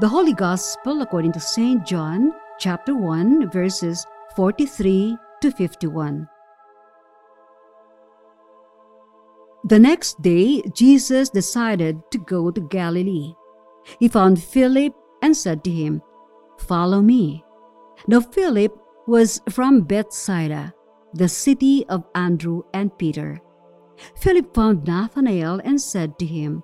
The Holy Gospel according to St. John, chapter 1, verses 43 to 51. The next day, Jesus decided to go to Galilee. He found Philip and said to him, Follow me. Now, Philip was from Bethsaida, the city of Andrew and Peter. Philip found Nathanael and said to him,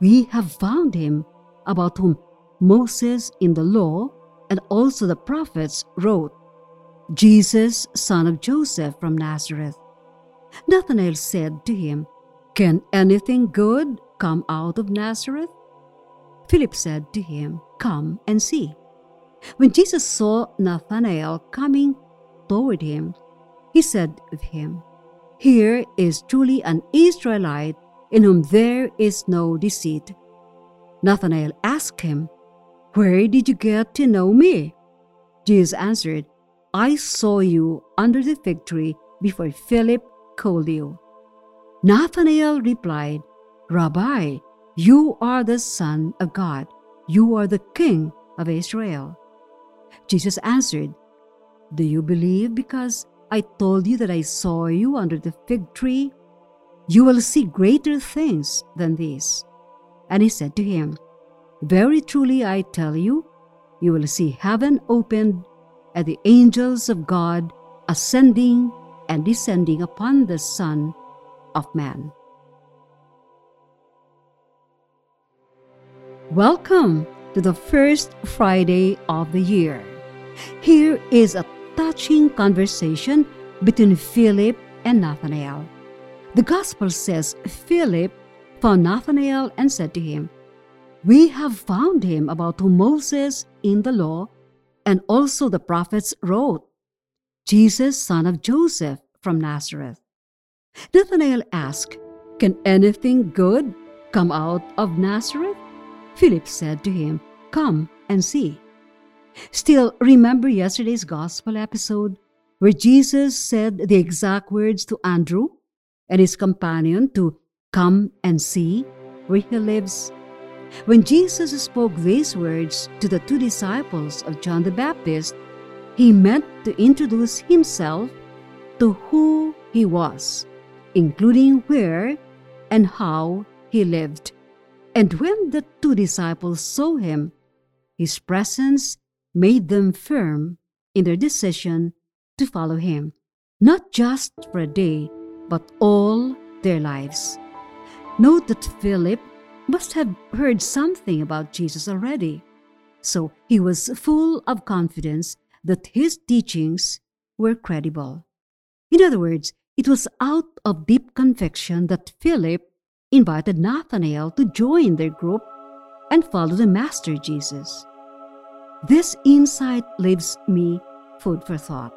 We have found him about whom Moses in the law and also the prophets wrote, Jesus, son of Joseph from Nazareth. Nathanael said to him, Can anything good come out of Nazareth? Philip said to him, Come and see. When Jesus saw Nathanael coming toward him, he said of him, Here is truly an Israelite in whom there is no deceit. Nathanael asked him, Where did you get to know me? Jesus answered, I saw you under the fig tree before Philip called you. Nathanael replied, Rabbi, you are the Son of God. You are the King of Israel. Jesus answered, Do you believe because I told you that I saw you under the fig tree? You will see greater things than these. And he said to him, Very truly I tell you, you will see heaven opened and the angels of God ascending and descending upon the Son of Man. Welcome to the first Friday of the year. Here is a touching conversation between Philip and Nathanael. The Gospel says Philip found Nathanael and said to him, We have found him about whom Moses in the law and also the prophets wrote, Jesus, son of Joseph from Nazareth. Nathanael asked, Can anything good come out of Nazareth? Philip said to him, Come and see. Still, remember yesterday's gospel episode where Jesus said the exact words to Andrew and his companion to come and see where he lives? When Jesus spoke these words to the two disciples of John the Baptist, he meant to introduce himself to who he was, including where and how he lived. And when the two disciples saw him, his presence made them firm in their decision to follow him, not just for a day, but all their lives. Note that Philip must have heard something about Jesus already, so he was full of confidence that his teachings were credible. In other words, it was out of deep conviction that Philip invited Nathanael to join their group and follow the Master Jesus. This insight leaves me food for thought.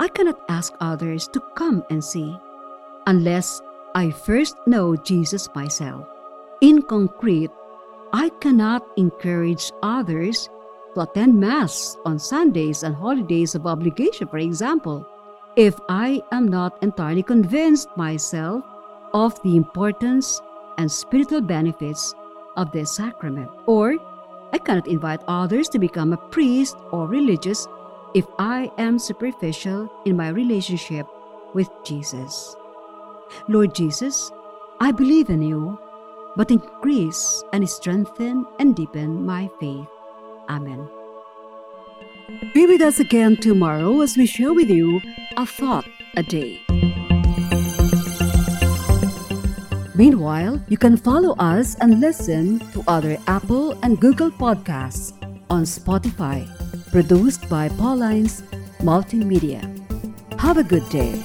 I cannot ask others to come and see unless I first know Jesus myself. In concrete, I cannot encourage others to attend Mass on Sundays and holidays of obligation, for example, if I am not entirely convinced myself of the importance and spiritual benefits of this sacrament. Or I cannot invite others to become a priest or religious if I am superficial in my relationship with Jesus. Lord Jesus, I believe in you, but increase and strengthen and deepen my faith. Amen. Be with us again tomorrow as we share with you a thought a day. Meanwhile, you can follow us and listen to other Apple and Google podcasts on Spotify, produced by Paulines Multimedia. Have a good day.